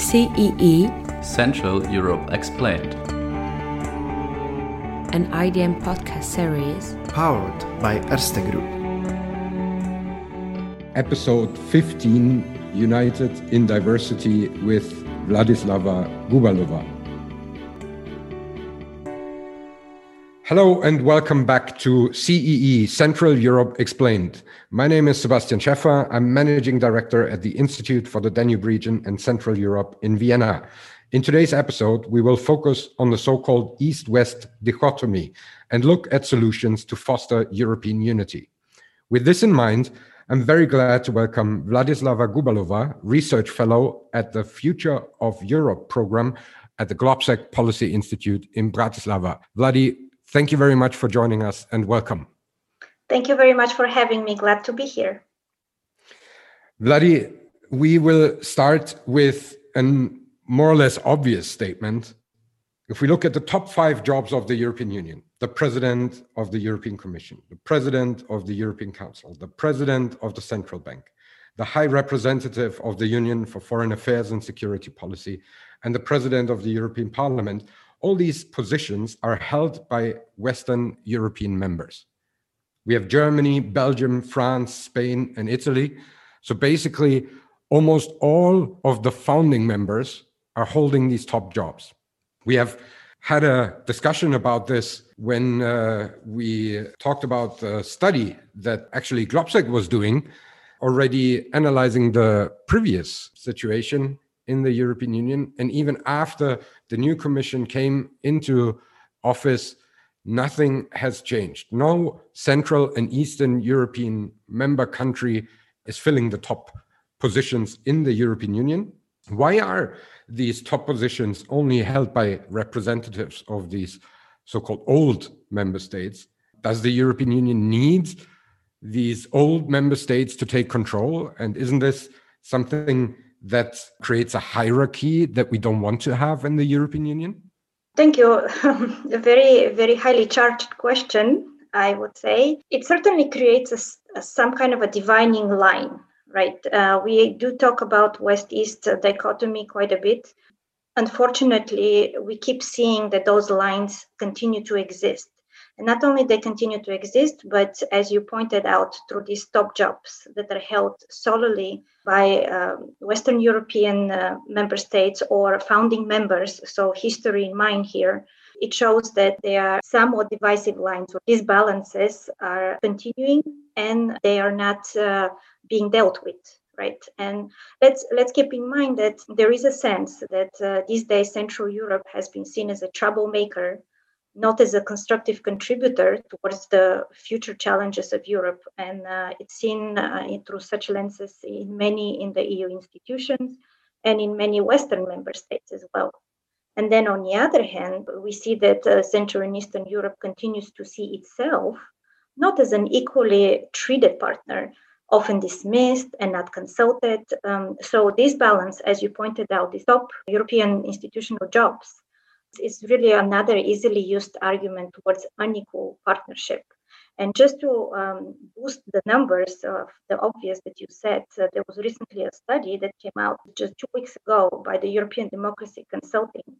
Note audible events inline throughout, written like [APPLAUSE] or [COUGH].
CEE Central Europe Explained. an IDM podcast series powered by Erste Group. episode 15 United in Diversity with Vladislava Gubalova. Hello and welcome back to CEE Central Europe Explained. My name is Sebastian Schäffer. I'm managing director at the Institute for the Danube Region and Central Europe in Vienna. In today's episode, we will focus on the so called East West dichotomy and look at solutions to foster European unity. With this in mind, I'm very glad to welcome Vladislava Gubalova, Research Fellow at the Future of Europe program at the Globsec Policy Institute in Bratislava. Vladi, thank you very much for joining us and welcome. Thank you very much for having me. Glad to be here. Vladi, we will start with a more or less obvious statement. If we look at the top five jobs of the European Union, the president of the European Commission, the president of the European Council, the president of the Central Bank, the high representative of the Union for Foreign Affairs and Security Policy, and the president of the European Parliament, all these positions are held by Western European members. We have Germany, Belgium, France, Spain, and Italy. So basically, almost all of the founding members are holding these top jobs. We have had a discussion about this when uh, we talked about the study that actually Globsec was doing, already analyzing the previous situation in the European Union. And even after the new commission came into office, nothing has changed. No Central and Eastern European member country is filling the top positions in the European Union. Why are these top positions only held by representatives of these so called old member states? Does the European Union need these old member states to take control? And isn't this something that creates a hierarchy that we don't want to have in the European Union? Thank you. [LAUGHS] a very, very highly charged question, I would say. It certainly creates a, a, some kind of a dividing line, right? Uh, we do talk about West East dichotomy quite a bit. Unfortunately, we keep seeing that those lines continue to exist. And not only they continue to exist, but as you pointed out, through these top jobs that are held solely by uh, Western European uh, member states or founding members, so history in mind here, it shows that there are somewhat divisive lines. These balances are continuing and they are not uh, being dealt with right? And let's let's keep in mind that there is a sense that uh, these days central europe has been seen as a troublemaker not as a constructive contributor towards the future challenges of Europe. And uh, it's seen uh, through such lenses in many in the EU institutions and in many Western member states as well. And then on the other hand, we see that uh, Central and Eastern Europe continues to see itself not as an equally treated partner, often dismissed and not consulted. Um, so this balance, as you pointed out, the top European institutional jobs is really another easily used argument towards unequal partnership. And just to um, boost the numbers of the obvious that you said, uh, there was recently a study that came out just two weeks ago by the European Democracy Consulting.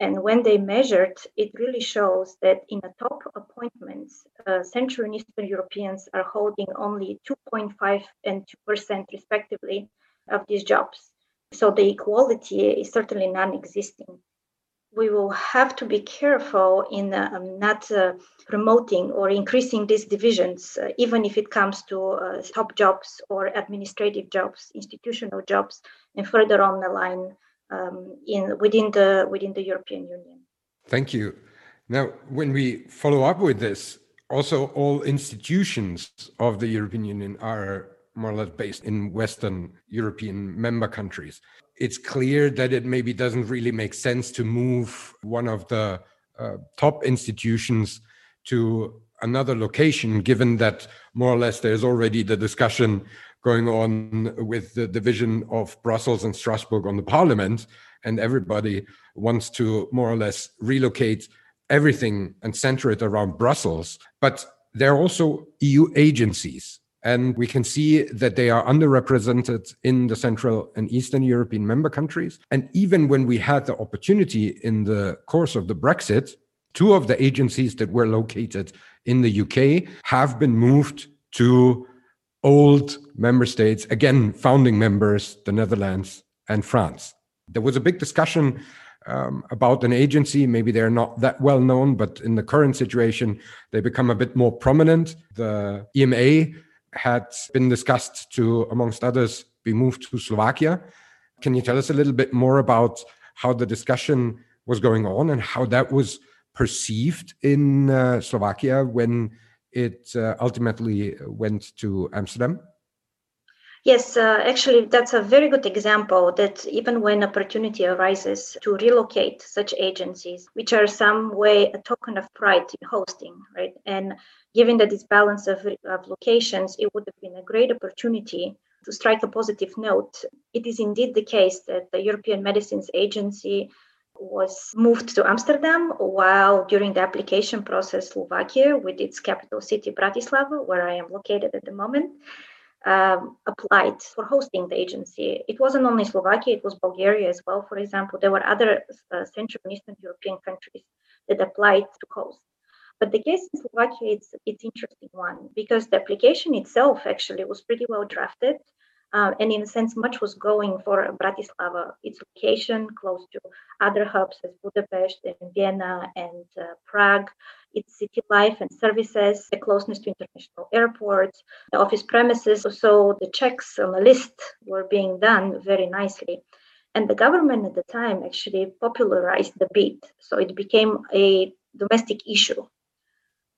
And when they measured, it really shows that in the top appointments, uh, Central and Eastern Europeans are holding only 2.5 and 2% respectively of these jobs. So the equality is certainly non existing we will have to be careful in uh, not uh, promoting or increasing these divisions, uh, even if it comes to uh, top jobs or administrative jobs, institutional jobs, and further on the line um, in within the within the European Union. Thank you. Now, when we follow up with this, also all institutions of the European Union are more or less based in Western European member countries. It's clear that it maybe doesn't really make sense to move one of the uh, top institutions to another location, given that more or less there's already the discussion going on with the division of Brussels and Strasbourg on the parliament, and everybody wants to more or less relocate everything and center it around Brussels. But there are also EU agencies And we can see that they are underrepresented in the Central and Eastern European member countries. And even when we had the opportunity in the course of the Brexit, two of the agencies that were located in the UK have been moved to old member states, again, founding members, the Netherlands and France. There was a big discussion um, about an agency. Maybe they're not that well known, but in the current situation, they become a bit more prominent. The EMA had been discussed to, amongst others, be moved to Slovakia. Can you tell us a little bit more about how the discussion was going on and how that was perceived in uh, Slovakia when it uh, ultimately went to Amsterdam? Yes, uh, actually, that's a very good example that even when opportunity arises to relocate such agencies, which are some way a token of pride in hosting, right? And given that this balance of, of locations, it would have been a great opportunity to strike a positive note. It is indeed the case that the European Medicines Agency was moved to Amsterdam, while during the application process, Slovakia, with its capital city Bratislava, where I am located at the moment, um, applied for hosting the agency. It wasn't only Slovakia, it was Bulgaria as well, for example. There were other uh, Central and Eastern European countries that applied to host. But the case in Slovakia, it's, it's interesting one because the application itself actually was pretty well drafted. Uh, and in a sense, much was going for Bratislava, its location close to other hubs as Budapest and Vienna and uh, Prague, its city life and services, the closeness to international airports, the office premises. So the checks on the list were being done very nicely. And the government at the time actually popularized the bid. So it became a domestic issue.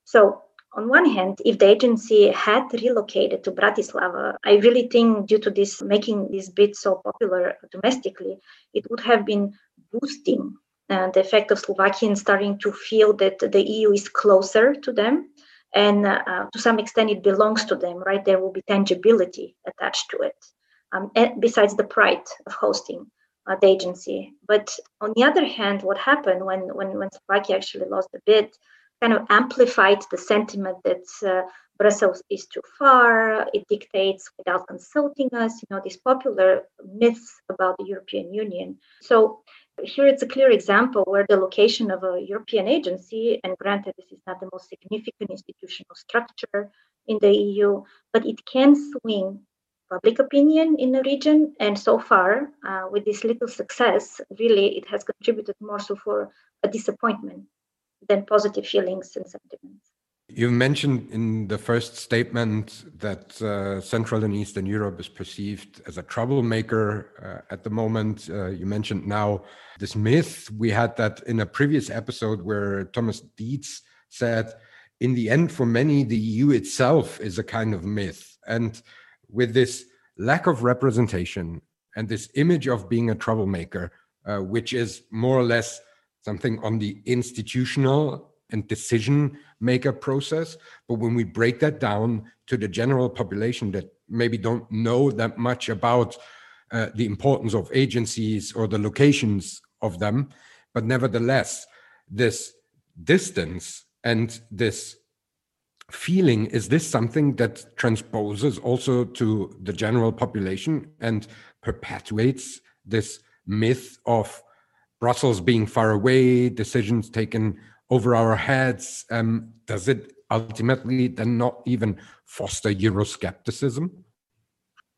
So on one hand, if the agency had relocated to Bratislava, I really think due to this making this bid so popular domestically, it would have been boosting uh, the effect of Slovakians starting to feel that the EU is closer to them. And uh, to some extent, it belongs to them, right? There will be tangibility attached to it, um, besides the pride of hosting uh, the agency. But on the other hand, what happened when, when, when Slovakia actually lost the bid kind of amplified the sentiment that uh, Brussels is too far, it dictates without consulting us, you know, these popular myths about the European Union. So here it's a clear example where the location of a European agency, and granted this is not the most significant institutional structure in the EU, but it can swing public opinion in the region. And so far, uh, with this little success, really it has contributed more so for a disappointment than positive feelings and sentiments. You mentioned in the first statement that uh, Central and Eastern Europe is perceived as a troublemaker uh, at the moment. Uh, you mentioned now this myth. We had that in a previous episode where Thomas Dietz said, in the end, for many, the EU itself is a kind of myth. And with this lack of representation and this image of being a troublemaker, uh, which is more or less something on the institutional and decision maker process. But when we break that down to the general population that maybe don't know that much about uh, the importance of agencies or the locations of them, but nevertheless, this distance and this feeling is this something that transposes also to the general population and perpetuates this myth of Brussels being far away, decisions taken over our heads, um, does it ultimately then not even foster Euroscepticism?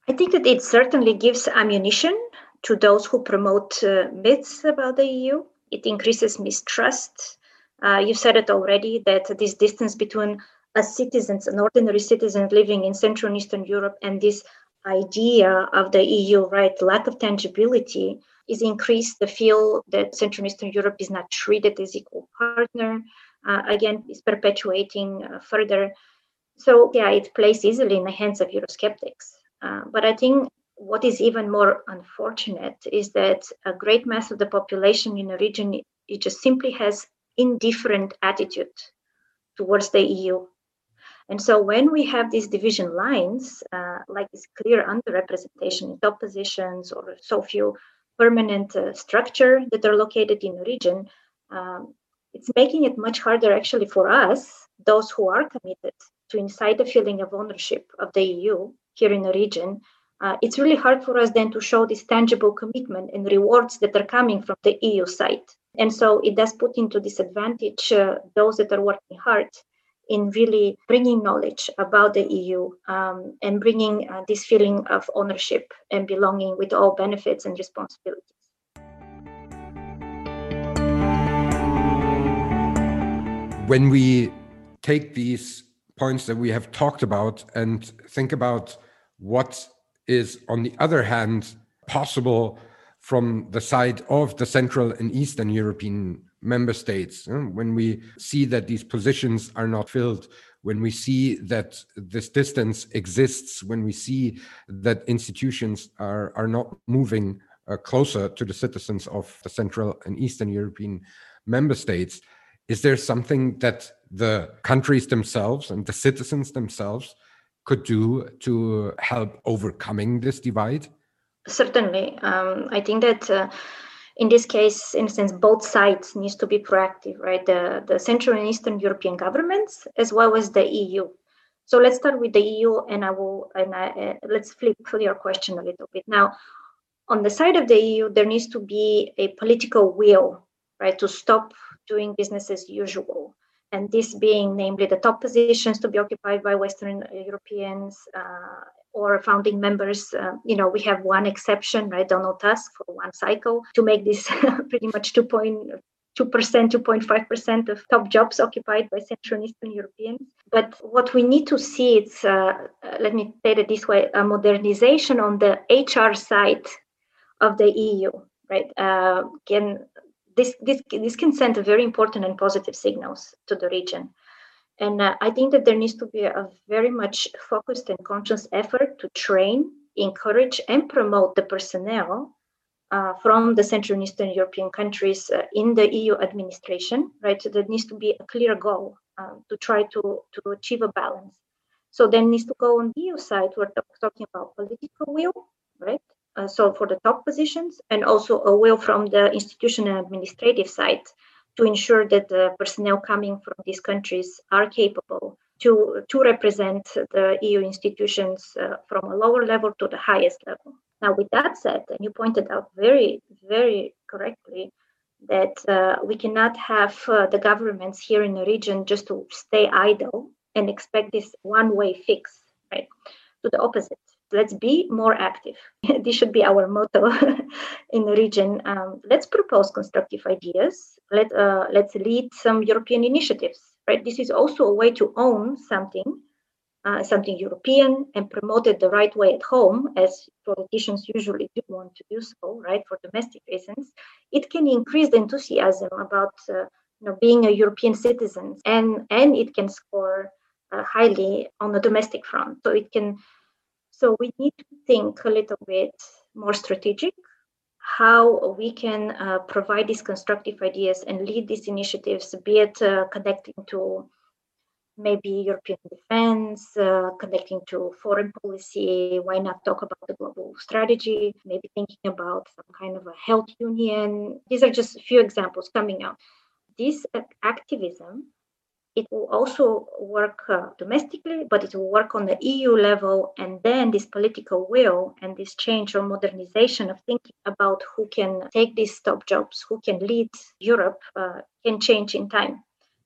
I think that it certainly gives ammunition to those who promote uh, myths about the EU. It increases mistrust. Uh, you said it already that this distance between us citizens and ordinary citizens living in Central and Eastern Europe and this idea of the EU, right, lack of tangibility, is increased the feel that Central and Eastern Europe is not treated as equal partner. Uh, again, is perpetuating uh, further. So yeah, it plays easily in the hands of Eurosceptics. Uh, but I think what is even more unfortunate is that a great mass of the population in the region it just simply has indifferent attitude towards the EU. And so when we have these division lines, uh, like this clear underrepresentation in top positions or so few permanent uh, structure that are located in the region, um, it's making it much harder actually for us, those who are committed to incite a feeling of ownership of the EU here in the region, uh, it's really hard for us then to show this tangible commitment and rewards that are coming from the EU side. And so it does put into disadvantage uh, those that are working hard in really bringing knowledge about the EU um, and bringing uh, this feeling of ownership and belonging with all benefits and responsibilities. When we take these points that we have talked about and think about what is, on the other hand, possible from the side of the Central and Eastern European member states. When we see that these positions are not filled, when we see that this distance exists, when we see that institutions are, are not moving uh, closer to the citizens of the Central and Eastern European member states, is there something that the countries themselves and the citizens themselves could do to help overcoming this divide? Certainly. Um, I think that uh, in this case, in a sense, both sides needs to be proactive, right? The, the Central and Eastern European governments as well as the EU. So let's start with the EU, and I will and I, uh, let's flip your question a little bit. Now, on the side of the EU, there needs to be a political will, right, to stop doing business as usual and this being namely the top positions to be occupied by Western Europeans uh, or founding members. Uh, you know, we have one exception, right? Donald Tusk for one cycle to make this [LAUGHS] pretty much 2.2%, 2.5% of top jobs occupied by Central and Eastern Europeans. But what we need to see is, uh, let me say it this way, a modernization on the HR side of the EU, right? Uh, can this, this, this can send very important and positive signals to the region. And uh, I think that there needs to be a very much focused and conscious effort to train, encourage, and promote the personnel uh, from the Central and Eastern European countries uh, in the EU administration, right? So there needs to be a clear goal uh, to try to, to achieve a balance. So then needs to go on the EU side, we're talking about political will, right? uh, so for the top positions, and also a will from the institutional administrative side to ensure that the personnel coming from these countries are capable to, to represent the EU institutions uh, from a lower level to the highest level. Now, with that said, and you pointed out very, very correctly, that uh, we cannot have uh, the governments here in the region just to stay idle and expect this one way fix, right? To the opposite let's be more active. [LAUGHS] this should be our motto [LAUGHS] in the region. Um, let's propose constructive ideas. Let uh, let's lead some European initiatives. Right. This is also a way to own something, uh, something European, and promote it the right way at home, as politicians usually do want to do so. Right, for domestic reasons, it can increase the enthusiasm about uh, you know being a European citizen, and and it can score uh, highly on the domestic front. So it can so we need to think a little bit more strategic how we can uh, provide these constructive ideas and lead these initiatives, be it uh, connecting to maybe European defense, uh, connecting to foreign policy. Why not talk about the global strategy? Maybe thinking about some kind of a health union. These are just a few examples coming out. This activism it will also work uh, domestically, but it will work on the EU level. And then this political will and this change or modernization of thinking about who can take these top jobs, who can lead Europe, uh, can change in time.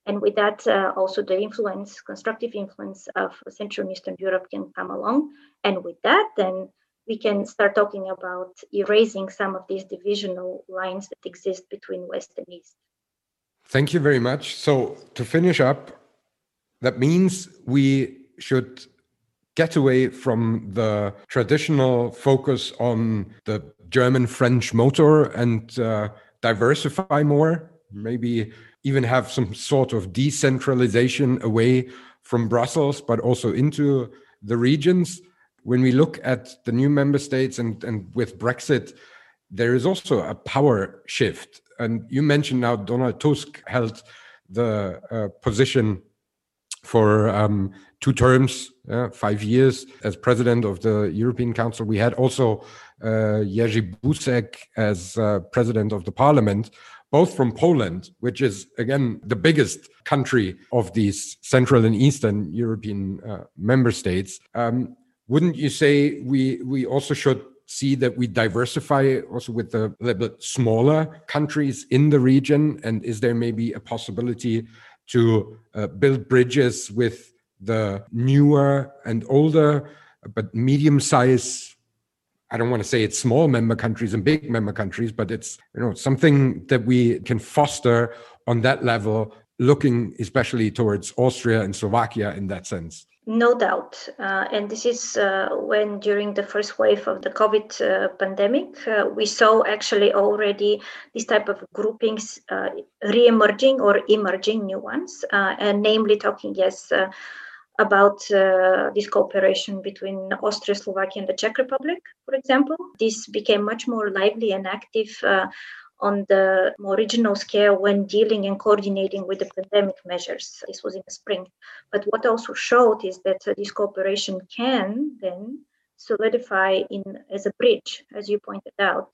And with that, uh, also the influence, constructive influence of Central and Eastern Europe can come along. And with that, then we can start talking about erasing some of these divisional lines that exist between West and East. Thank you very much. So, to finish up, that means we should get away from the traditional focus on the German French motor and uh, diversify more, maybe even have some sort of decentralization away from Brussels, but also into the regions. When we look at the new member states and, and with Brexit, there is also a power shift and you mentioned now Donald Tusk held the uh, position for um, two terms, uh, five years as president of the European Council. We had also uh, Jerzy Buzek as uh, president of the parliament. both from Poland, which is again the biggest country of these Central and Eastern European uh, member states. Um, wouldn't you say we we also should see that we diversify also with the little bit smaller countries in the region? And is there maybe a possibility to uh, build bridges with the newer and older but medium size I don't want to say it's small member countries and big member countries, but it's you know something that we can foster on that level, looking especially towards Austria and Slovakia in that sense. No doubt. Uh, and this is uh, when, during the first wave of the COVID uh, pandemic, uh, we saw actually already this type of groupings uh, re emerging or emerging new ones, uh, and namely talking, yes about this cooperation between Austria, Slovakia, and the Czech Republic, for example. This became much more lively and active on the more regional scale when dealing and coordinating with the pandemic measures. This was in the spring. But what also showed is that uh, this cooperation can then solidify in as a bridge, as you pointed out,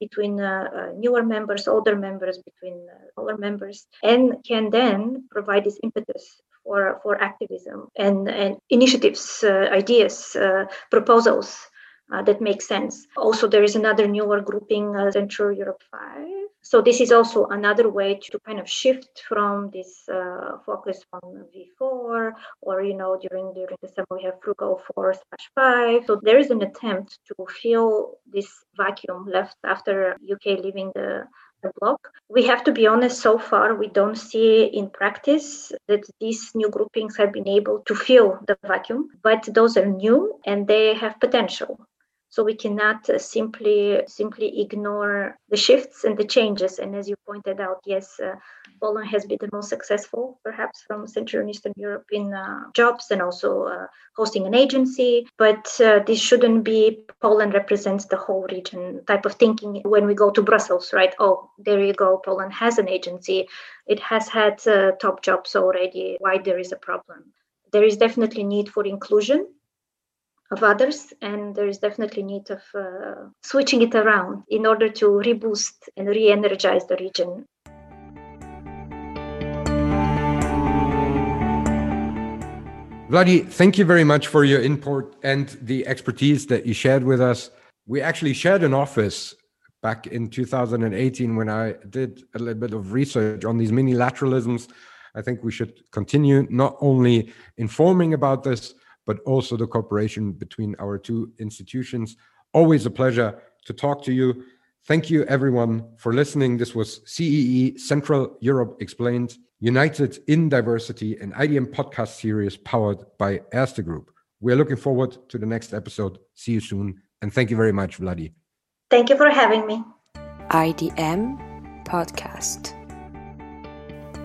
between uh, uh, newer members, older members, between uh, older members, and can then provide this impetus for, for activism and, and initiatives, uh, ideas, uh, proposals uh, that makes sense. Also, there is another newer grouping, uh, Central Europe 5. So, this is also another way to kind of shift from this uh, focus on V4 or, you know, during, during the summer we have Frugal 4 slash 5. So, there is an attempt to fill this vacuum left after UK leaving the the block. We have to be honest, so far, we don't see in practice that these new groupings have been able to fill the vacuum, but those are new and they have potential. So we cannot uh, simply simply ignore the shifts and the changes. And as you pointed out, yes, uh, Poland has been the most successful, perhaps from Central and Eastern Europe in uh, jobs and also uh, hosting an agency. But uh, this shouldn't be Poland represents the whole region type of thinking when we go to Brussels, right? Oh, there you go. Poland has an agency. It has had uh, top jobs already. Why there is a problem? There is definitely need for inclusion of others and there is definitely need of uh, switching it around in order to reboost and re-energize the region Vladi, thank you very much for your input and the expertise that you shared with us. We actually shared an office back in 2018 when I did a little bit of research on these mini lateralisms. I think we should continue not only informing about this, but also the cooperation between our two institutions. Always a pleasure to talk to you. Thank you, everyone, for listening. This was CEE Central Europe Explained, United in Diversity, an IDM podcast series powered by Erste Group. We're looking forward to the next episode. See you soon. And thank you very much, Vladi. Thank you for having me. IDM Podcast.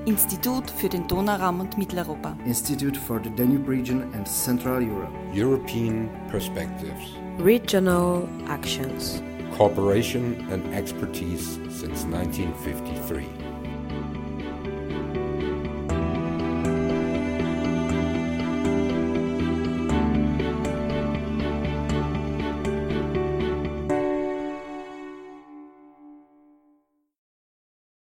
Institut für den Donauraum und Mitteleuropa. Institute for the Danube region and Central Europe. European perspectives. Regional actions. Cooperation and expertise since 1953.